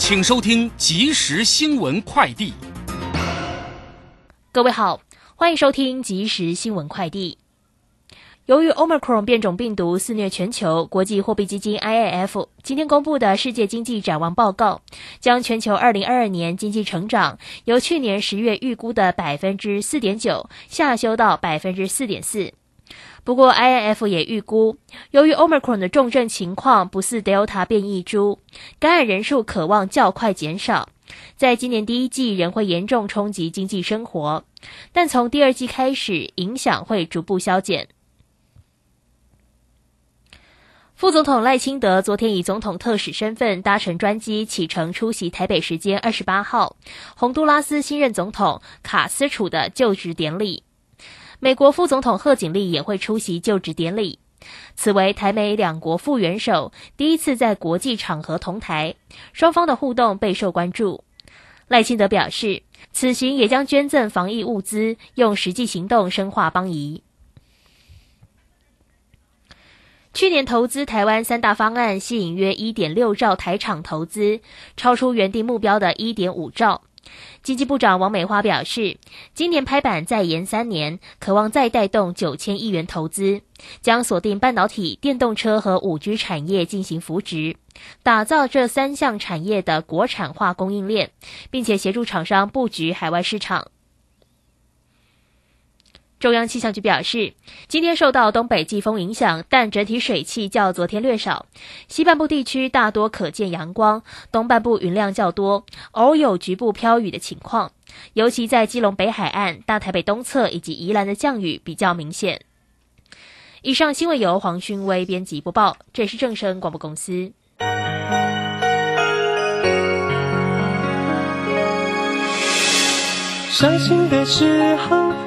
请收听即时新闻快递。各位好，欢迎收听即时新闻快递。由于 Omicron 变种病毒肆虐全球，国际货币基金 IAF 今天公布的世界经济展望报告，将全球2022年经济成长由去年十月预估的百分之四点九下修到百分之四点四。不过，IIF 也预估，由于 Omicron 的重症情况不似 Delta 变异株，感染人数可望较快减少，在今年第一季仍会严重冲击经济生活，但从第二季开始，影响会逐步消减。副总统赖清德昨天以总统特使身份搭乘专机启程出席台北时间二十八号洪都拉斯新任总统卡斯楚的就职典礼。美国副总统贺锦丽也会出席就职典礼。此为台美两国副元首第一次在国际场合同台，双方的互动备受关注。赖清德表示，此行也将捐赠防疫物资，用实际行动深化邦谊。去年投资台湾三大方案吸引约一点六兆台厂投资，超出原定目标的一点五兆。经济部长王美花表示，今年拍板再延三年，渴望再带动九千亿元投资，将锁定半导体、电动车和五 G 产业进行扶植，打造这三项产业的国产化供应链，并且协助厂商布局海外市场。中央气象局表示，今天受到东北季风影响，但整体水汽较昨天略少。西半部地区大多可见阳光，东半部云量较多，偶有局部飘雨的情况。尤其在基隆北海岸、大台北东侧以及宜兰的降雨比较明显。以上新闻由黄勋威编辑播报，这是正声广播公司。伤心的时候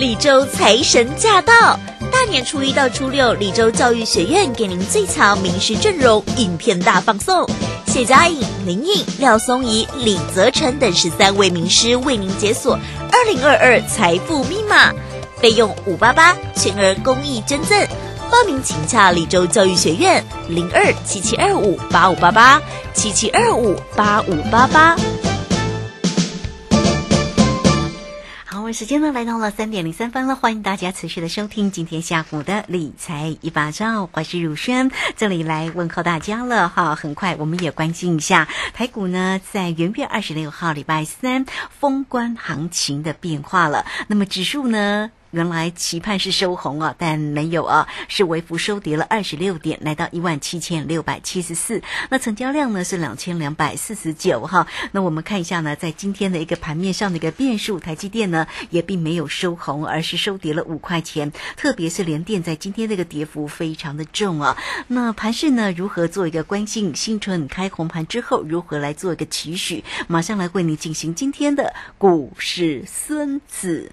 李州财神驾到！大年初一到初六，李州教育学院给您最强名师阵容影片大放送，谢佳颖、林颖、廖松怡、李泽成等十三位名师为您解锁二零二二财富密码，费用五八八，全额公益捐赠。报名请洽李州教育学院零二七七二五八五八八七七二五八五八八。时间呢来到了三点零三分了，欢迎大家持续的收听今天下午的理财一把照，我是如轩，这里来问候大家了哈。很快我们也关心一下台股呢，在元月二十六号礼拜三封关行情的变化了，那么指数呢？原来期盼是收红啊，但没有啊，是微幅收跌了二十六点，来到一万七千六百七十四。那成交量呢是两千两百四十九哈。那我们看一下呢，在今天的一个盘面上的一个变数，台积电呢也并没有收红，而是收跌了五块钱。特别是联电在今天这个跌幅非常的重啊。那盘市呢如何做一个关心？新春开红盘之后如何来做一个期许？马上来为你进行今天的股市孙子。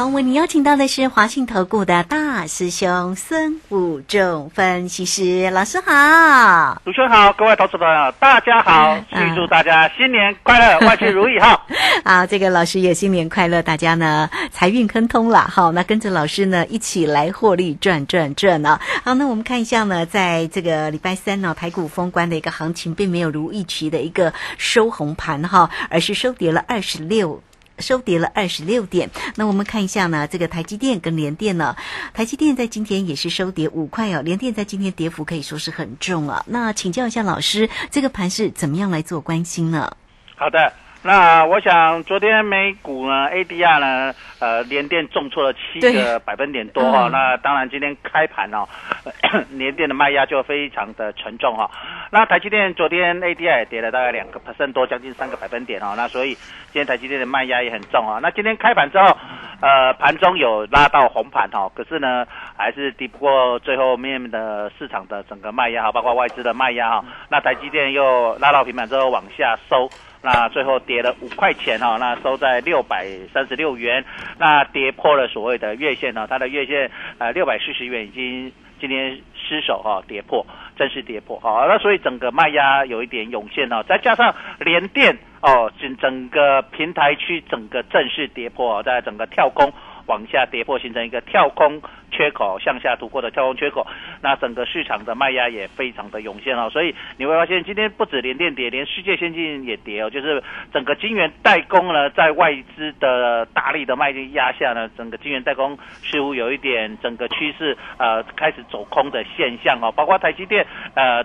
好，为你邀请到的是华信投顾的大师兄孙武仲分析师老师好。主持人好，各位投资朋友，大家好，预祝大家新年快乐，万事如意哈。啊，这个老师也新年快乐，大家呢财运亨通了。好，那跟着老师呢一起来获利赚赚赚呢。好，那我们看一下呢，在这个礼拜三呢，台股封关的一个行情，并没有如预期的一个收红盘哈，而是收跌了二十六。收跌了二十六点。那我们看一下呢，这个台积电跟联电呢，台积电在今天也是收跌五块哦，联电在今天跌幅可以说是很重啊。那请教一下老师，这个盘是怎么样来做关心呢？好的。那我想，昨天美股呢，ADR 呢，呃，连电重挫了七个百分点多哈。那当然，今天开盘哦，连电的卖压就非常的沉重哈。那台积电昨天 ADI 也跌了大概两个 percent 多，将近三个百分点哦。那所以今天台积电的卖压也很重啊。那今天开盘之后，呃，盘中有拉到红盘哈，可是呢，还是抵不过最后面的市场的整个卖压哈，包括外资的卖压哈。那台积电又拉到平板之后往下收。那最后跌了五块钱哈，那收在六百三十六元，那跌破了所谓的月线呢，它的月线呃六百四十元已经今天失守哈，跌破，正式跌破好，那所以整个卖压有一点涌现哦，再加上连电哦，整整个平台区整个正式跌破，在整个跳空。往下跌破，形成一个跳空缺口，向下突破的跳空缺口，那整个市场的卖压也非常的涌现哦，所以你会发现今天不止联电跌，连世界先进也跌哦，就是整个晶圆代工呢，在外资的大力的卖压下呢，整个晶圆代工似乎有一点整个趋势呃开始走空的现象哦，包括台积电呃。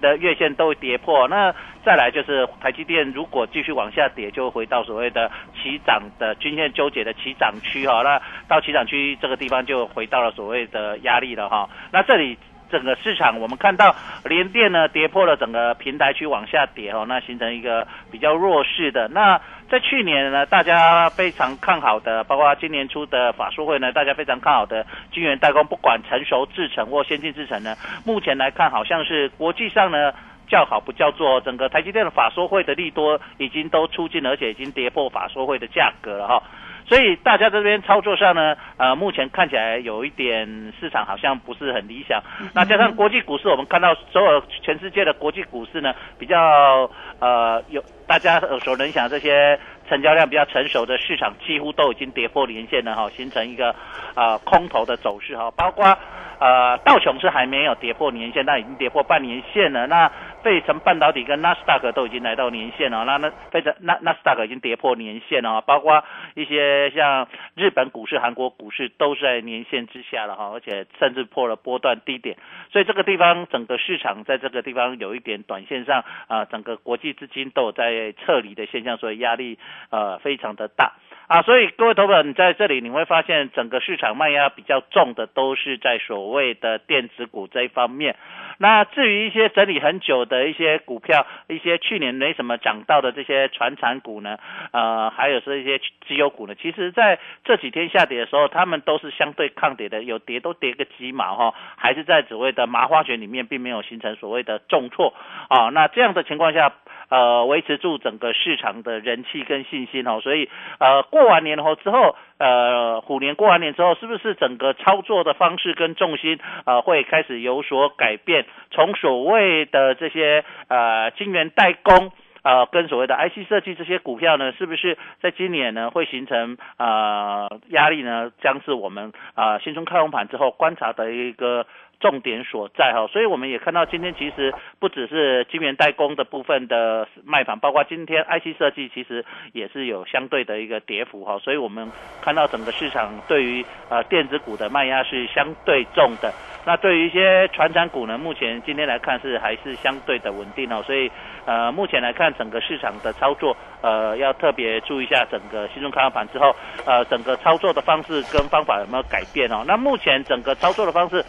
的月线都跌破，那再来就是台积电，如果继续往下跌，就回到所谓的起涨的均线纠结的起涨区哈，那到起涨区这个地方就回到了所谓的压力了哈，那这里。整个市场，我们看到联电呢跌破了整个平台区往下跌哦，那形成一个比较弱势的。那在去年呢，大家非常看好的，包括今年初的法术会呢，大家非常看好的晶圆代工，不管成熟制程或先进制程呢，目前来看好像是国际上呢叫好不叫座，整个台积电的法说会的利多已经都出尽，而且已经跌破法说会的价格了哈。所以大家这边操作上呢，呃，目前看起来有一点市场好像不是很理想。那加上国际股市，我们看到所有全世界的国际股市呢，比较呃有大家耳熟能详这些成交量比较成熟的市场，几乎都已经跌破连线了哈，形成一个呃空头的走势哈，包括。呃，道琼是还没有跌破年线，但已经跌破半年线了。那费城半导体跟纳斯达克都已经来到年线了。那那费城纳纳斯达克已经跌破年线了，包括一些像日本股市、韩国股市都是在年线之下了哈，而且甚至破了波段低点。所以这个地方整个市场在这个地方有一点短线上啊，整个国际资金都有在撤离的现象，所以压力呃非常的大。啊，所以各位投资你在这里你会发现，整个市场卖压比较重的都是在所谓的电子股这一方面。那至于一些整理很久的一些股票，一些去年没什么涨到的这些传产股呢，呃，还有是一些绩优股呢，其实在这几天下跌的时候，他们都是相对抗跌的，有跌都跌个几毛哈，还是在所谓的麻花卷里面，并没有形成所谓的重挫啊。那这样的情况下。呃，维持住整个市场的人气跟信心哦，所以呃，过完年后之后，呃，虎年过完年之后，是不是整个操作的方式跟重心呃会开始有所改变？从所谓的这些呃晶圆代工呃跟所谓的 IC 设计这些股票呢，是不是在今年呢会形成呃压力呢？将是我们啊新春开红盘之后观察的一个。重点所在哈，所以我们也看到今天其实不只是晶圆代工的部分的卖盘，包括今天 IC 设计其实也是有相对的一个跌幅哈，所以我们看到整个市场对于呃电子股的卖压是相对重的。那对于一些传产股呢，目前今天来看是还是相对的稳定哦，所以呃目前来看整个市场的操作呃要特别注意一下整个新中开盘之后呃整个操作的方式跟方法有没有改变哦？那目前整个操作的方式。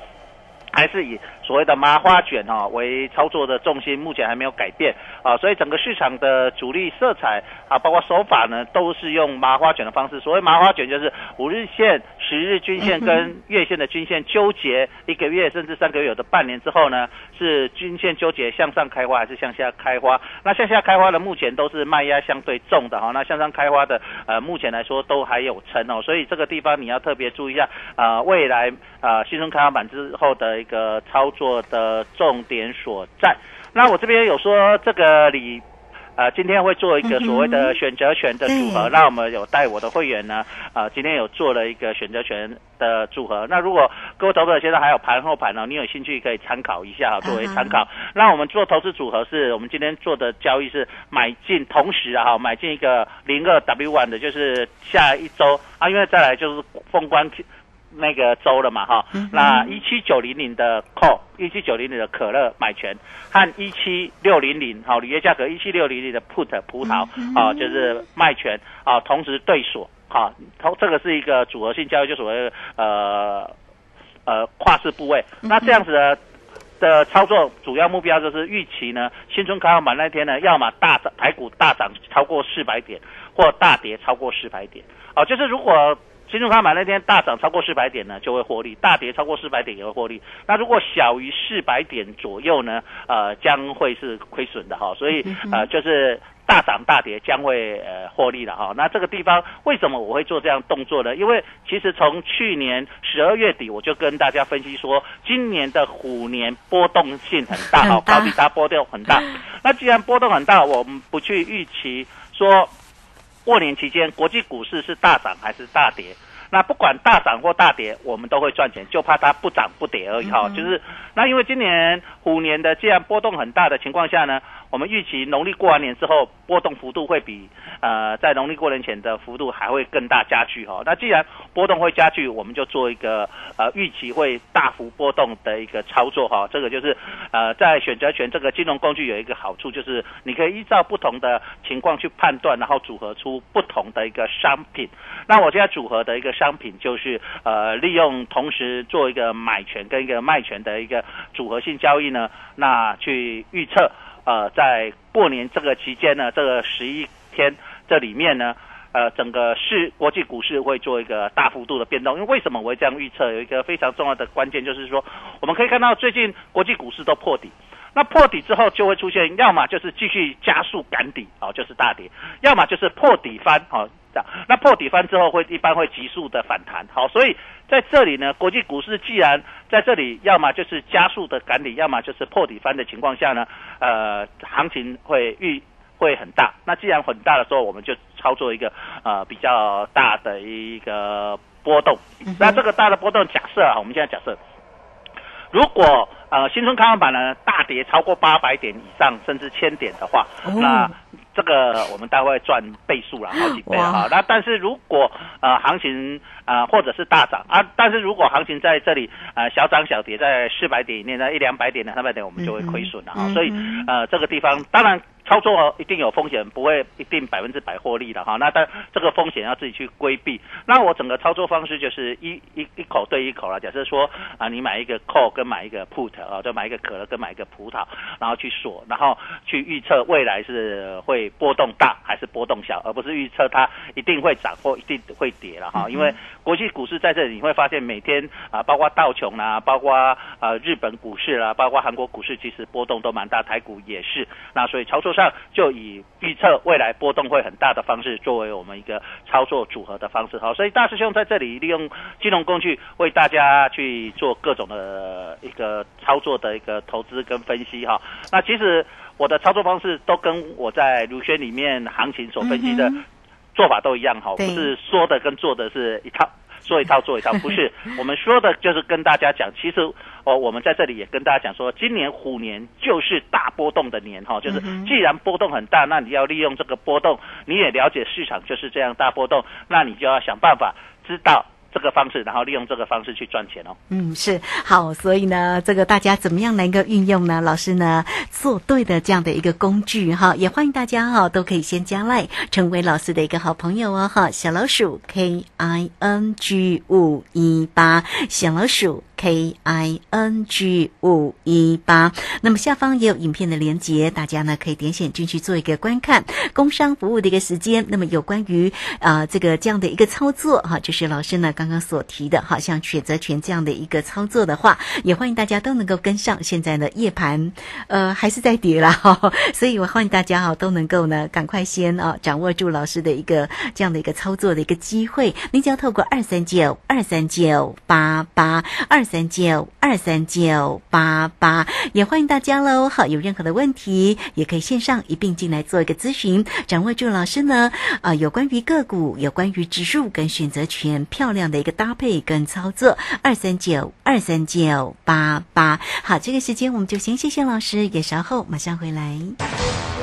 还是以所谓的麻花卷哈为操作的重心，目前还没有改变啊，所以整个市场的主力色彩啊，包括手法呢，都是用麻花卷的方式。所谓麻花卷，就是五日线、十日均线跟月线的均线纠结一个月甚至三个月，有的半年之后呢，是均线纠结向上开花还是向下开花？那向下开花的目前都是卖压相对重的哈，那向上开花的呃，目前来说都还有撑哦，所以这个地方你要特别注意一下啊，未来啊新春开发板之后的。一个操作的重点所在。那我这边有说这个你，呃，今天会做一个所谓的选择权的组合。那我们有带我的会员呢，呃，今天有做了一个选择权的组合。那如果各位投资者现在还有盘后盘呢，你有兴趣可以参考一下，作为参考。那我们做投资组合是我们今天做的交易是买进，同时啊，买进一个零二 W one 的，就是下一周啊，因为再来就是封关。那个周了嘛哈，那一七九零零的 call，一七九零零的可乐买权和一七六零零好履约价格一七六零零的 put 葡萄啊，就是卖权啊，同时对锁好，同这个是一个组合性交易，就所谓呃呃跨市部位。那这样子的的操作主要目标就是预期呢，新春开放板那天呢，要么大涨台股大涨超过四百点，或大跌超过四百点哦，就是如果。新中康买那天大涨超过四百点呢，就会获利；大跌超过四百点也会获利。那如果小于四百点左右呢，呃，将会是亏损的哈。所以呃，就是大涨大跌将会呃获利的哈。那这个地方为什么我会做这样动作呢？因为其实从去年十二月底我就跟大家分析说，今年的虎年波动性很大哈，高比它波动很大。那既然波动很大，我们不去预期说。过年期间，国际股市是大涨还是大跌？那不管大涨或大跌，我们都会赚钱，就怕它不涨不跌而已哈。就是那因为今年虎年的既然波动很大的情况下呢，我们预期农历过完年之后波动幅度会比呃在农历过年前的幅度还会更大加剧哈。那既然波动会加剧，我们就做一个呃预期会大幅波动的一个操作哈。这个就是呃在选择权这个金融工具有一个好处，就是你可以依照不同的情况去判断，然后组合出不同的一个商品。那我现在组合的一个。商品就是呃，利用同时做一个买权跟一个卖权的一个组合性交易呢，那去预测呃，在过年这个期间呢，这个十一天这里面呢，呃，整个市国际股市会做一个大幅度的变动。因为为什么我会这样预测？有一个非常重要的关键就是说，我们可以看到最近国际股市都破底。那破底之后就会出现，要么就是继续加速赶底，哦，就是大跌；要么就是破底翻，哦，这样。那破底翻之后会一般会急速的反弹，好，所以在这里呢，国际股市既然在这里，要么就是加速的赶底，要么就是破底翻的情况下呢，呃，行情会遇会很大。那既然很大的时候，我们就操作一个呃比较大的一个波动。那这个大的波动，假设啊，我们现在假设。如果呃新春开放板呢大跌超过八百点以上，甚至千点的话，那这个我们大概赚倍数了，好几倍哈。那但是如果呃行情啊或者是大涨啊，但是如果行情在这里呃小涨小跌在四百点以内，那一两百点两三百点我们就会亏损了哈。所以呃这个地方当然。操作一定有风险，不会一定百分之百获利的哈。那但这个风险要自己去规避。那我整个操作方式就是一一一口对一口了。假设说啊，你买一个 call 跟买一个 put 啊，就买一个可乐跟买一个葡萄，然后去锁，然后去预测未来是会波动大还是波动小，而不是预测它一定会涨或一定会跌了哈。因为国际股市在这里你会发现每天啊，包括道琼啊，包括啊日本股市啦，包括韩国股市，其实波动都蛮大，台股也是。那所以操作。上就以预测未来波动会很大的方式作为我们一个操作组合的方式，好，所以大师兄在这里利用金融工具为大家去做各种的一个操作的一个投资跟分析哈。那其实我的操作方式都跟我在卢轩里面行情所分析的做法都一样哈，不是说的跟做的是一套。说一套做一套，不是 我们说的，就是跟大家讲。其实哦，我们在这里也跟大家讲说，今年虎年就是大波动的年哈，就是既然波动很大，那你要利用这个波动，你也了解市场就是这样大波动，那你就要想办法知道。这个方式，然后利用这个方式去赚钱哦。嗯，是好，所以呢，这个大家怎么样能够运用呢？老师呢，做对的这样的一个工具哈，也欢迎大家哈，都可以先加赖，成为老师的一个好朋友哦哈。小老鼠 K I N G 五一八，小老鼠。K I N G 五一八。那么下方也有影片的连接，大家呢可以点选进去做一个观看。工商服务的一个时间，那么有关于啊这个这样的一个操作哈，就是老师呢刚刚所提的，好像选择权这样的一个操作的话，也欢迎大家都能够跟上。现在呢夜盘呃还是在跌啦，哈，所以我欢迎大家哈都能够呢赶快先啊掌握住老师的一个这样的一个操作的一个机会。你只要透过二三九二三九八八二三九二三九八八，也欢迎大家喽。好，有任何的问题也可以线上一并进来做一个咨询。掌握住老师呢啊有关于个股、有关于指数跟选择权漂亮的一个搭配跟操作。二三九二三九八八，好，这个时间我们就先谢谢老师，也稍后马上回来。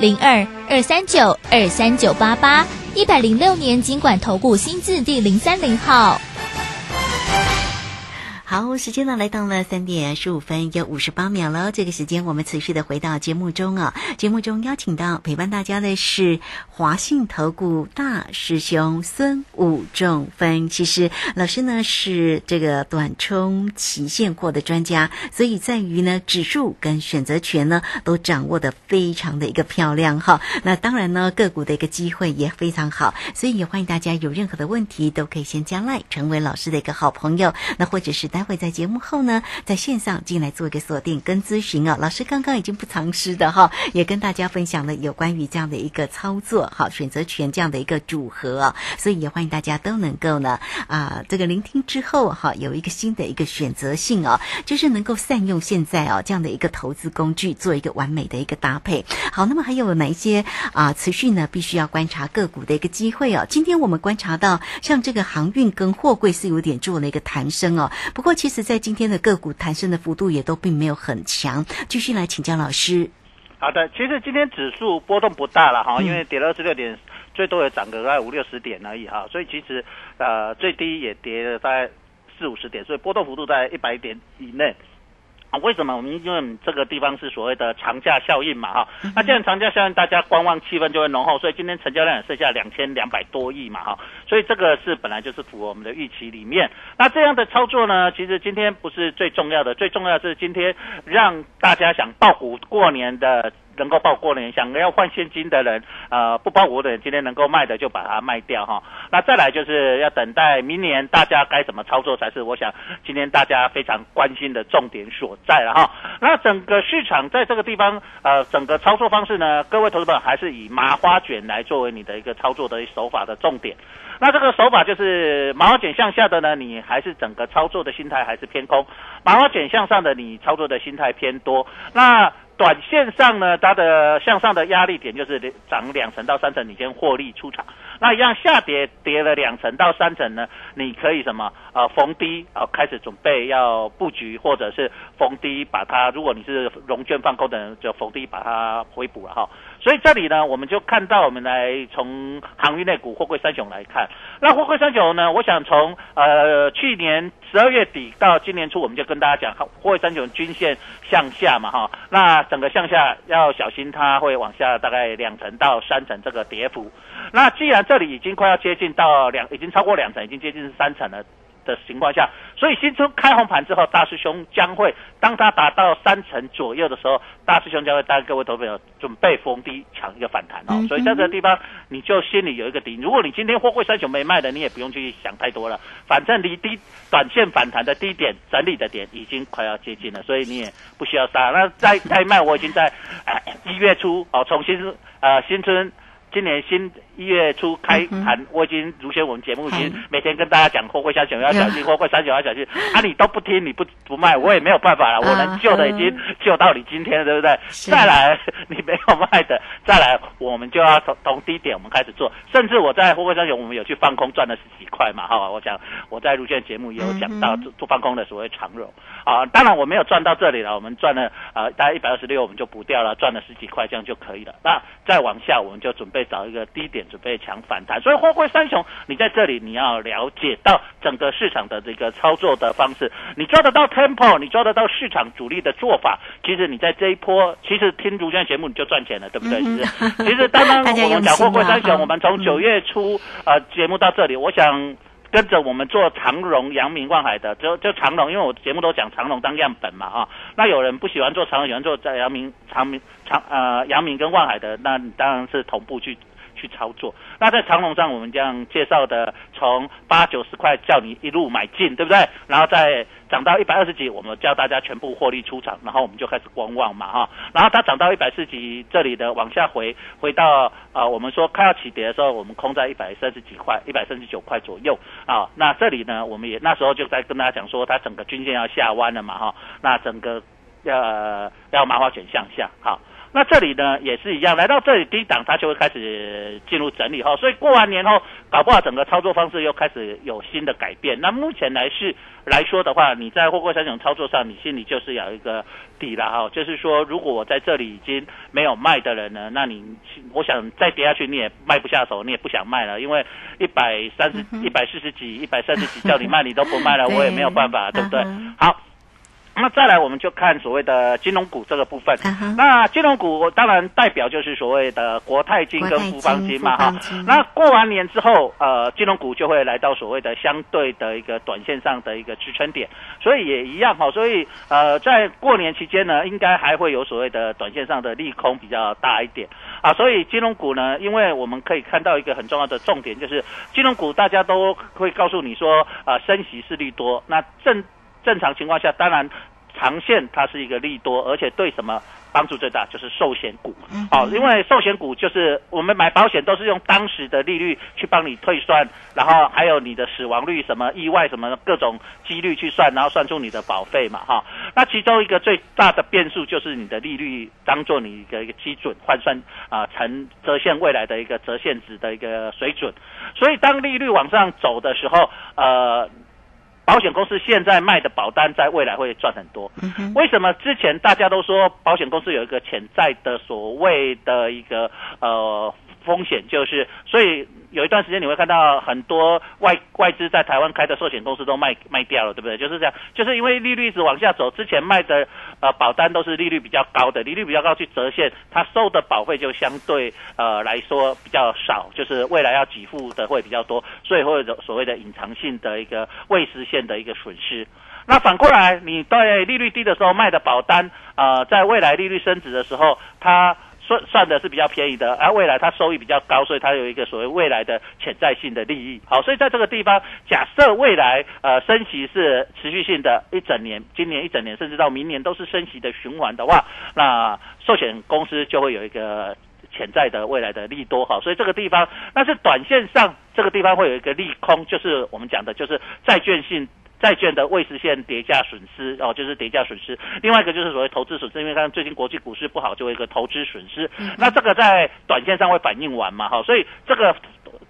零二二三九二三九八八，一百零六年经管投顾新字第零三零号。好，时间呢来到了三点十五分有五十八秒了。这个时间我们持续的回到节目中啊。节目中邀请到陪伴大家的是华信投顾大师兄孙武仲分其实老师呢，是这个短冲期现货的专家，所以在于呢指数跟选择权呢都掌握的非常的一个漂亮哈。那当然呢个股的一个机会也非常好，所以也欢迎大家有任何的问题都可以先加赖成为老师的一个好朋友，那或者是待会在节目后呢，在线上进来做一个锁定跟咨询哦。老师刚刚已经不藏私的哈，也跟大家分享了有关于这样的一个操作，好选择权这样的一个组合啊，所以也欢迎大家都能够呢啊，这个聆听之后哈，有一个新的一个选择性啊，就是能够善用现在啊这样的一个投资工具，做一个完美的一个搭配。好，那么还有哪一些啊持续呢？必须要观察个股的一个机会啊。今天我们观察到，像这个航运跟货柜是有点做了一个弹升哦，不过其实。在今天的个股弹升的幅度也都并没有很强，继续来请教老师。好的，其实今天指数波动不大了哈，因为跌了二十六点，最多也涨个大概五六十点而已哈，所以其实呃最低也跌了大概四五十点，所以波动幅度在一百点以内。啊，为什么我们因为这个地方是所谓的长假效应嘛，哈，那既然长假效应，大家观望气氛就会浓厚，所以今天成交量也剩下两千两百多亿嘛，哈，所以这个是本来就是符合我们的预期里面。那这样的操作呢，其实今天不是最重要的，最重要的是今天让大家想报股过年的。能够报过年，想要换现金的人，呃，不报股的人，今天能够卖的就把它卖掉哈。那再来就是要等待明年大家该怎么操作才是我想今天大家非常关心的重点所在了哈。那整个市场在这个地方，呃，整个操作方式呢，各位投资者还是以麻花卷来作为你的一个操作的手法的重点。那这个手法就是麻花卷向下的呢，你还是整个操作的心态还是偏空；麻花卷向上的，你操作的心态偏多。那短线上呢，它的向上的压力点就是涨两成到三成，你先获利出场。那一样下跌跌了两成到三成呢，你可以什么呃逢低啊开始准备要布局，或者是逢低把它，如果你是融券放空的人，就逢低把它回补了哈。所以这里呢，我们就看到我们来从航运类股货柜三雄来看，那货柜三雄呢，我想从呃去年十二月底到今年初，我们就跟大家讲，货柜三雄均线向下嘛哈，那整个向下要小心，它会往下大概两成到三成这个跌幅。那既然这里已经快要接近到两，已经超过两成，已经接近三成了。的情况下，所以新春开红盘之后，大师兄将会当他达到三成左右的时候，大师兄将会带各位投资者准备逢低抢一个反弹哦。所以在这个地方，你就心里有一个底。如果你今天货柜三雄没卖的，你也不用去想太多了，反正离低短线反弹的低点整理的点已经快要接近了，所以你也不需要杀。那再再卖，我已经在一月初哦，重新呃新春。今年新一月初开盘，我已经如先我们节目已经每天跟大家讲货柜三雄要小心，货柜三雄要小心，啊，你都不听，你不不卖，我也没有办法了，我能救的已经救到你今天了，对不对？再来你没有卖的，再来我们就要从从低点我们开始做，甚至我在货柜三雄我们有去放空赚了十几块嘛，哈，我讲我在如线节目也有讲到做做放空的所谓长荣。啊，当然我没有赚到这里了，我们赚了呃大概一百二十六，我们就补掉了，赚了十几块这样就可以了。那再往下我们就准备找一个低点。准备强反弹，所以货柜三雄，你在这里你要了解到整个市场的这个操作的方式，你抓得到 tempo，你抓得到市场主力的做法，其实你在这一波，其实听主线节目你就赚钱了，对不对？其实，其实刚刚 我们讲货柜三雄，我们从九月初呃节目到这里，我想跟着我们做长荣、阳明、万海的，就就长荣，因为我节目都讲长荣当样本嘛啊，那有人不喜欢做长荣，喜欢做在阳明、长明、长呃阳明跟万海的，那你当然是同步去。去操作，那在长龙上我们这样介绍的，从八九十块叫你一路买进，对不对？然后再涨到一百二十几，我们叫大家全部获利出场，然后我们就开始观望嘛，哈。然后它涨到一百四十几，这里的往下回，回到啊，我们说快要起跌的时候，我们空在一百三十几块，一百三十九块左右啊。那这里呢，我们也那时候就在跟大家讲说，它整个均线要下弯了嘛，哈。那整个要要麻花卷向下，好。那这里呢也是一样，来到这里低档，它就会开始进入整理哈，所以过完年后，搞不好整个操作方式又开始有新的改变。那目前来是来说的话，你在货柜三种操作上，你心里就是有一个底了哈，就是说，如果我在这里已经没有卖的人呢，那你我想再跌下去你也卖不下手，你也不想卖了，因为一百三十一百四十几、一百三十几叫你卖你都不卖了，我也没有办法，对不对？好。那再来，我们就看所谓的金融股这个部分。那金融股当然代表就是所谓的国泰金跟富邦金嘛，哈。那过完年之后，呃，金融股就会来到所谓的相对的一个短线上的一个支撑点，所以也一样哈。所以呃，在过年期间呢，应该还会有所谓的短线上的利空比较大一点啊。所以金融股呢，因为我们可以看到一个很重要的重点，就是金融股大家都会告诉你说，啊，升息是利多。那正正常情况下，当然。长线它是一个利多，而且对什么帮助最大？就是寿险股。哦，因为寿险股就是我们买保险都是用当时的利率去帮你退算，然后还有你的死亡率、什么意外、什么各种几率去算，然后算出你的保费嘛，哈。那其中一个最大的变数就是你的利率当做你的一个基准换算啊，成折现未来的一个折现值的一个水准。所以当利率往上走的时候，呃。保险公司现在卖的保单，在未来会赚很多。为什么之前大家都说保险公司有一个潜在的所谓的一个呃？风险就是，所以有一段时间你会看到很多外外资在台湾开的寿险公司都卖卖掉了，对不对？就是这样，就是因为利率一直往下走，之前卖的呃保单都是利率比较高的，利率比较高去折现，它收的保费就相对呃来说比较少，就是未来要给付的会比较多，所以会有所谓的隐藏性的一个未实现的一个损失。那反过来，你在利率低的时候卖的保单，呃，在未来利率升值的时候，它。算算的是比较便宜的，而未来它收益比较高，所以它有一个所谓未来的潜在性的利益。好，所以在这个地方，假设未来呃升息是持续性的，一整年，今年一整年，甚至到明年都是升息的循环的话，那寿险公司就会有一个潜在的未来的利多。好，所以这个地方，但是短线上这个地方会有一个利空，就是我们讲的就是债券性。债券的未实现叠价损失哦，就是叠价损失。另外一个就是所谓投资损失，因为看最近国际股市不好，就会一个投资损失。那这个在短线上会反映完嘛？哈，所以这个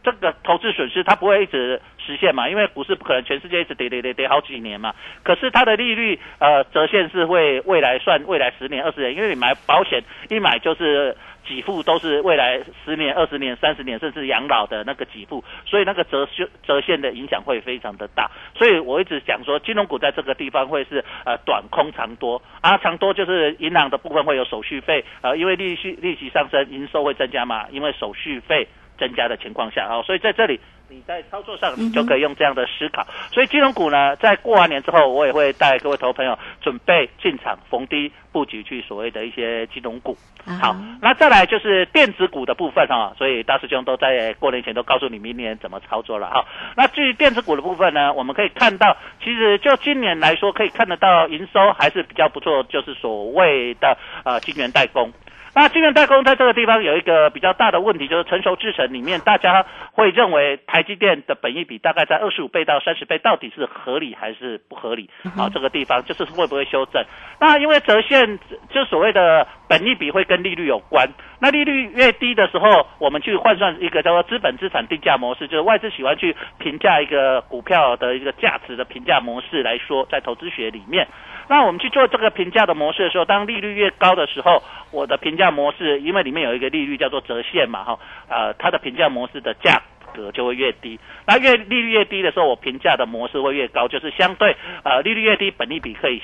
这个投资损失它不会一直实现嘛？因为股市不可能全世界一直跌跌跌跌好几年嘛。可是它的利率呃折现是会未来算未来十年二十年，因为你买保险一买就是。给付都是未来十年、二十年、三十年，甚至养老的那个给付，所以那个折现折现的影响会非常的大。所以我一直讲说，金融股在这个地方会是呃短空长多啊，长多就是银行的部分会有手续费，呃，因为利息利息上升，营收会增加嘛，因为手续费增加的情况下啊，所以在这里。你在操作上你就可以用这样的思考，所以金融股呢，在过完年之后，我也会带各位投朋友准备进场逢低布局去所谓的一些金融股。好，那再来就是电子股的部分哈，所以大师兄都在过年前都告诉你明年怎么操作了哈。那至于电子股的部分呢，我们可以看到，其实就今年来说，可以看得到营收还是比较不错，就是所谓的呃晶圆代工。那晶圆代工在这个地方有一个比较大的问题，就是成熟制程里面，大家会认为台积电的本益比大概在二十五倍到三十倍，到底是合理还是不合理？啊，这个地方就是会不会修正？那因为折现就所谓的本益比会跟利率有关，那利率越低的时候，我们去换算一个叫做资本资产定价模式，就是外资喜欢去评价一个股票的一个价值的评价模式来说，在投资学里面。那我们去做这个评价的模式的时候，当利率越高的时候，我的评价模式，因为里面有一个利率叫做折现嘛，哈，呃，它的评价模式的价格就会越低。那越利率越低的时候，我评价的模式会越高，就是相对呃利率越低，本利比可以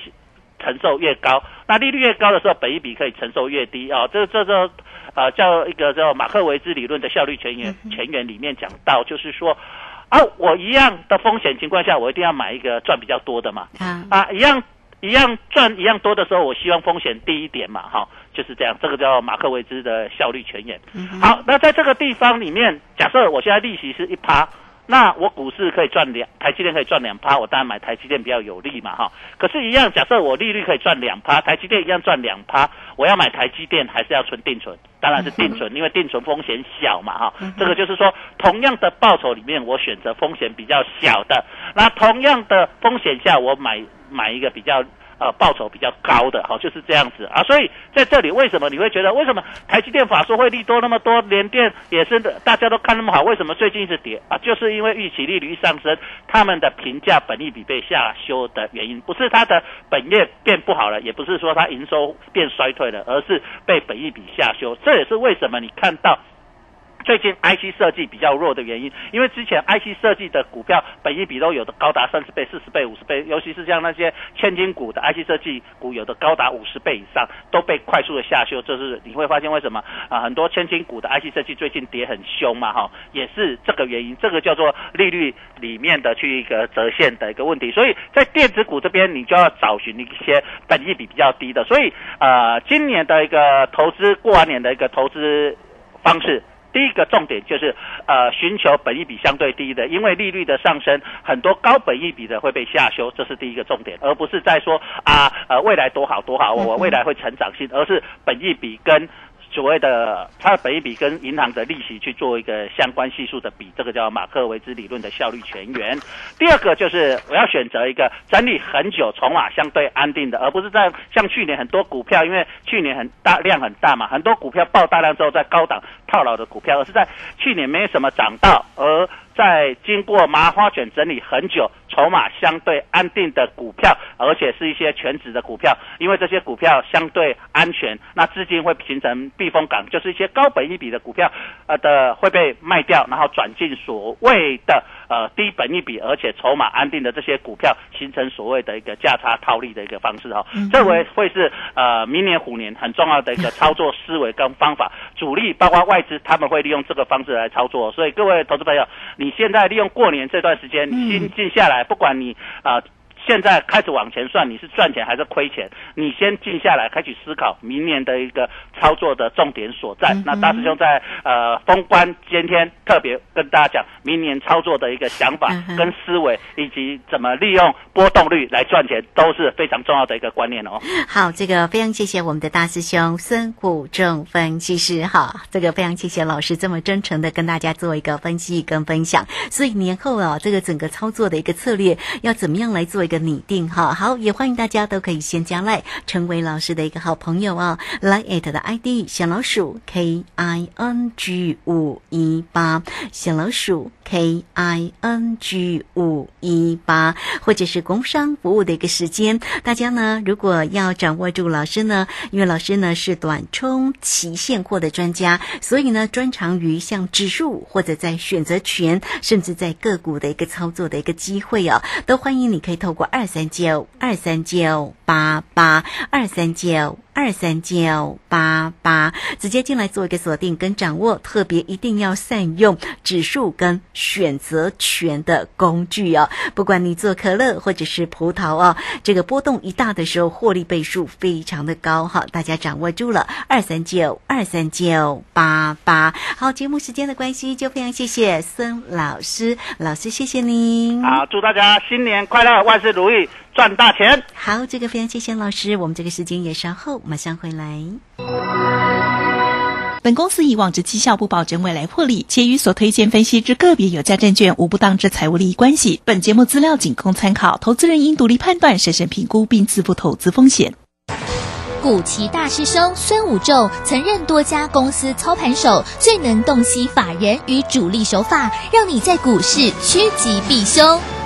承受越高。那利率越高的时候，本一比可以承受越低啊。这这这呃叫一个叫马克维兹理论的效率全员全员里面讲到，就是说啊，我一样的风险情况下，我一定要买一个赚比较多的嘛，啊一样。一样赚一样多的时候，我希望风险低一点嘛，哈，就是这样。这个叫马克维兹的效率权眼。好，那在这个地方里面，假设我现在利息是一趴。那我股市可以赚两，台积电可以赚两趴，我当然买台积电比较有利嘛，哈。可是，一样，假设我利率可以赚两趴，台积电一样赚两趴，我要买台积电还是要存定存？当然是定存，因为定存风险小嘛，哈。这个就是说，同样的报酬里面，我选择风险比较小的。那同样的风险下，我买买一个比较。呃，报酬比较高的，好，就是这样子啊，所以在这里为什么你会觉得为什么台积电法说会利多那么多，联电也是，大家都看那么好，为什么最近一直跌啊？就是因为预期利率上升，他们的评价本益比被下修的原因，不是它的本业变不好了，也不是说它营收变衰退了，而是被本益比下修，这也是为什么你看到。最近 IC 设计比较弱的原因，因为之前 IC 设计的股票本益比都有的高达三十倍、四十倍、五十倍，尤其是像那些千金股的 IC 设计股，有的高达五十倍以上，都被快速的下修。这是你会发现为什么啊？很多千金股的 IC 设计最近跌很凶嘛，哈，也是这个原因。这个叫做利率里面的去一个折现的一个问题。所以在电子股这边，你就要找寻一些本益比比较低的。所以呃，今年的一个投资，过完年的一个投资方式。第一个重点就是，呃，寻求本益比相对低的，因为利率的上升，很多高本益比的会被下修，这是第一个重点，而不是在说啊，呃，未来多好多好，我未来会成长性，而是本益比跟。所谓的它的本益比跟银行的利息去做一个相关系数的比，这个叫马克维兹理论的效率全员。第二个就是我要选择一个整理很久、筹码相对安定的，而不是在像去年很多股票，因为去年很大量很大嘛，很多股票爆大量之后在高档套牢的股票，而是在去年没什么涨到，而在经过麻花卷整理很久。筹码相对安定的股票，而且是一些全值的股票，因为这些股票相对安全，那资金会形成避风港，就是一些高本一笔的股票，呃的会被卖掉，然后转进所谓的呃低本一笔而且筹码安定的这些股票，形成所谓的一个价差套利的一个方式哈。这为会是呃明年虎年很重要的一个操作思维跟方法，主力包括外资他们会利用这个方式来操作，所以各位投资朋友，你现在利用过年这段时间你心静下来。不管你啊。现在开始往前算，你是赚钱还是亏钱？你先静下来，开始思考明年的一个操作的重点所在。那大师兄在呃封关今天特别跟大家讲，明年操作的一个想法跟思维，以及怎么利用波动率来赚钱，都是非常重要的一个观念哦。好，这个非常谢谢我们的大师兄孙谷正分析师哈，这个非常谢谢老师这么真诚的跟大家做一个分析跟分享。所以年后啊，这个整个操作的一个策略要怎么样来做一个？的拟定哈好，也欢迎大家都可以先加来成为老师的一个好朋友啊。来，IT 的 ID 小老鼠 K I N G 五一八，小老鼠 K I N G 五一八，或者是工商服务的一个时间。大家呢，如果要掌握住老师呢，因为老师呢是短冲期现货的专家，所以呢专长于像指数或者在选择权，甚至在个股的一个操作的一个机会哦，都欢迎你可以透过。二三九二三九八八二三九。二三九八八，直接进来做一个锁定跟掌握，特别一定要善用指数跟选择权的工具哦。不管你做可乐或者是葡萄哦，这个波动一大的时候，获利倍数非常的高哈。大家掌握住了，二三九二三九八八。好，节目时间的关系，就非常谢谢孙老师，老师谢谢您。好，祝大家新年快乐，万事如意。赚大钱！好，这个非常谢谢老师，我们这个时间也稍后马上回来。本公司以往之绩效不保证未来获利，且与所推荐分析之个别有价证券无不当之财务利益关系。本节目资料仅供参考，投资人应独立判断、审慎评估并自负投资风险。古奇大师兄孙武仲曾任多家公司操盘手，最能洞悉法人与主力手法，让你在股市趋吉避凶。